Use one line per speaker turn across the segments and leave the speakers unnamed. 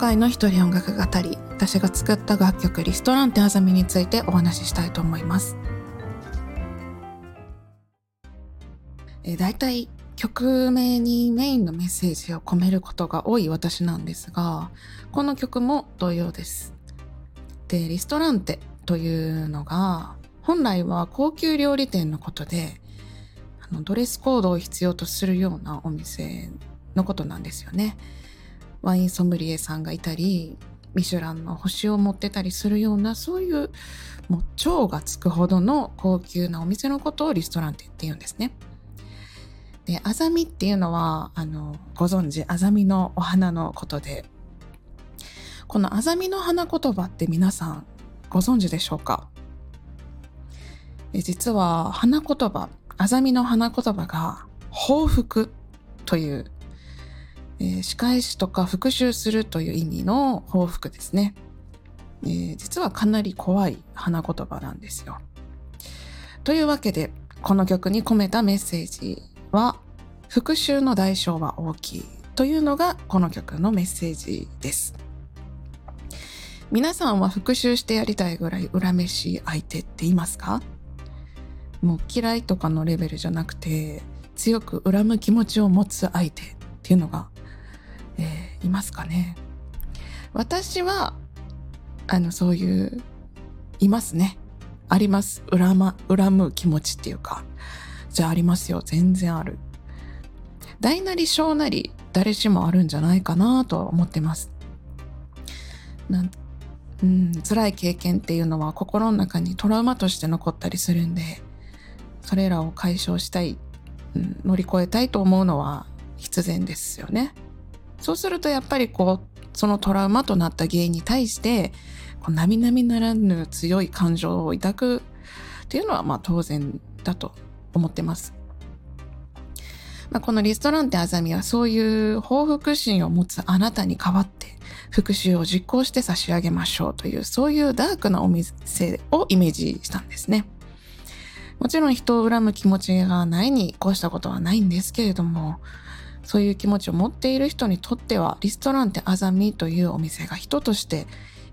回の一人音楽語り私が作った楽曲リストランテあざみについてお話ししたいと思いますえー、大体曲名にメインのメッセージを込めることが多い私なんですがこの曲も同様ですでリストランテというのが本来は高級料理店のことであのドレスコードを必要とするようなお店のことなんですよね。ワインソムリエさんがいたりミシュランの星を持ってたりするようなそういうもう蝶がつくほどの高級なお店のことをリストランテって言うんですね。でアザミっていうのはあのご存知アザミのお花のことでこのアザミの花言葉って皆さんご存知でしょうか？実は花言葉アザミの花言葉が報復というえー、仕返しとか復讐するという意味の報復ですね、えー、実はかなり怖い花言葉なんですよ。というわけでこの曲に込めたメッセージは復讐の代償は大きいというのがこの曲のメッセージです。皆さんは復讐してやりたいぐらい恨めしい相手っていますか？もう嫌いとかのレベルじゃなくて強く恨む気持ちを持つ相手っていうのがえー、いますかね？私はあのそういういますね。あります。恨,、ま、恨む気持ちっていうか。じゃあありますよ。全然ある。大なり小なり誰しもあるんじゃないかなと思ってます。なんうん辛い経験っていうのは心の中にトラウマとして残ったりするんでそれらを解消したい、うん、乗り越えたいと思うのは必然ですよね。そうするとやっぱりこうそのトラウマとなった原因に対してこう並々ならぬ強い感情を抱くっていうのはまあ当然だと思ってます。まあ、このリストランテアザミはそういう報復心を持つあなたに代わって復讐を実行して差し上げましょうというそういうダークなお店をイメージしたんですね。もちろん人を恨む気持ちがないにこうしたことはないんですけれどもそういう気持ちを持っている人にとってはリストランテアザミというお店が人として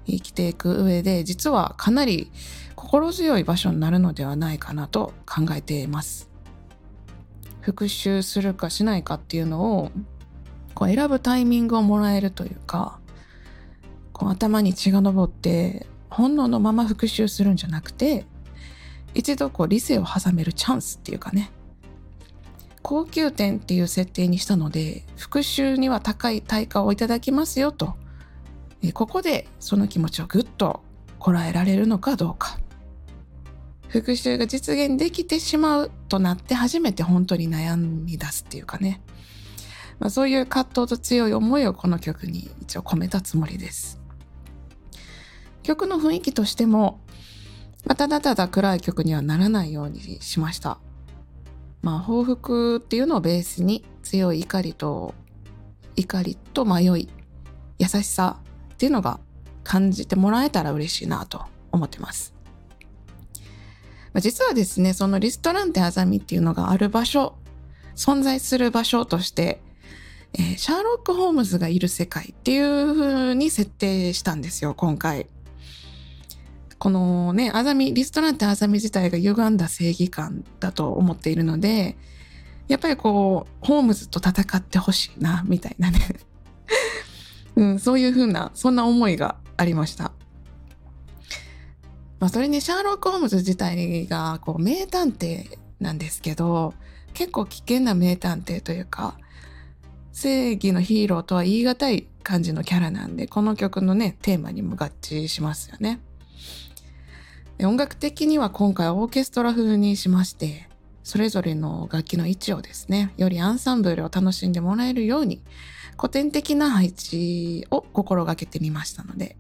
生きていく上で実はかなり心強い場所になるのではないかなと考えています。復讐するかしないかっていうのをこう選ぶタイミングをもらえるというかこう頭に血が上って本能のまま復讐するんじゃなくて一度こう理性を挟めるチャンスっていうかね高級店っていう設定にしたので復讐には高い対価をいただきますよと。ここでその気持ちをぐっとこらえられるのかどうか。復讐が実現できてしまうとなって初めて本当に悩み出すっていうかね、まあ、そういう葛藤と強い思いをこの曲に一応込めたつもりです。曲の雰囲気としても、ま、ただただ暗い曲にはならないようにしました。まあ、報復っていうのをベースに強い怒りと怒りと迷い優しさっていうのが感じてもらえたら嬉しいなと思ってます。まあ、実はですねそのリストランテアザミっていうのがある場所存在する場所として、えー、シャーロック・ホームズがいる世界っていう風に設定したんですよ今回。このね、アザミ、リストランテアザミ自体が歪んだ正義感だと思っているので、やっぱりこう、ホームズと戦ってほしいな、みたいなね うん、そういうふうな、そんな思いがありました。まあ、それにシャーロック・ホームズ自体が、こう、名探偵なんですけど、結構危険な名探偵というか、正義のヒーローとは言い難い感じのキャラなんで、この曲のね、テーマにも合致しますよね。音楽的には今回オーケストラ風にしまして、それぞれの楽器の位置をですね、よりアンサンブルを楽しんでもらえるように、古典的な配置を心がけてみましたので、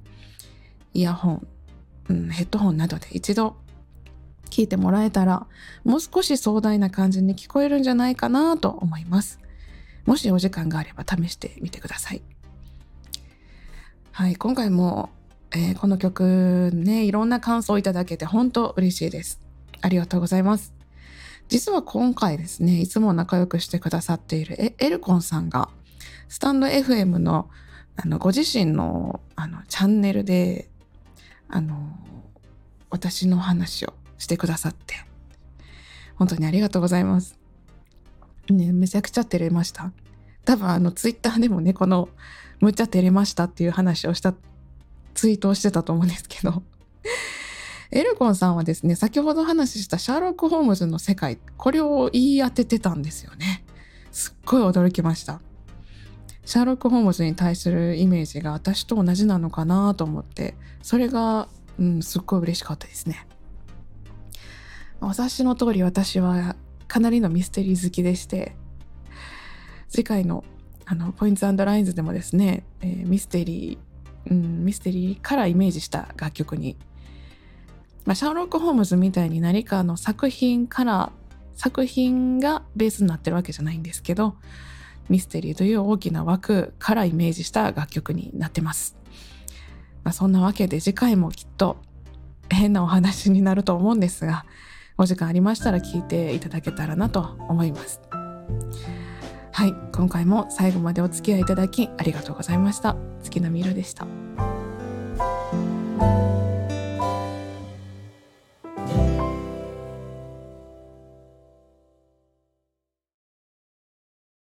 イヤホン、うん、ヘッドホンなどで一度聞いてもらえたら、もう少し壮大な感じに聞こえるんじゃないかなと思います。もしお時間があれば試してみてください。はい、今回もえー、この曲ね、いろんな感想をいただけて本当嬉しいです。ありがとうございます。実は今回ですね、いつも仲良くしてくださっているエルコンさんが、スタンド FM のあのご自身のあのチャンネルであの私の話をしてくださって本当にありがとうございます。ね、めちゃくちゃ照れました。多分あのツイッターでもねこの「むっちゃ照れました」っていう話をしたツイートをしてたと思うんですけど。エルコンさんはですね先ほど話したシャーロック・ホームズの世界これを言い当ててたんですよね。すっごい驚きました。シャーロック・ホームズに対するイメージが私と同じなのかなと思ってそれが、うん、すっごい嬉しかったですね。お察しの通り私はかなりのミステリー好きでして次回のあのポイントラインズでもですね、えー、ミステリー、うん、ミステリーからイメージした楽曲に、まあ、シャーロック・ホームズみたいに何かの作品から作品がベースになってるわけじゃないんですけどミステリーという大きな枠からイメージした楽曲になってます。まあ、そんなわけで次回もきっと変なお話になると思うんですがお時間ありましたら聞いていただけたらなと思います。はい今回も最後までお付き合いいただきありがとうございました。月のみろでした。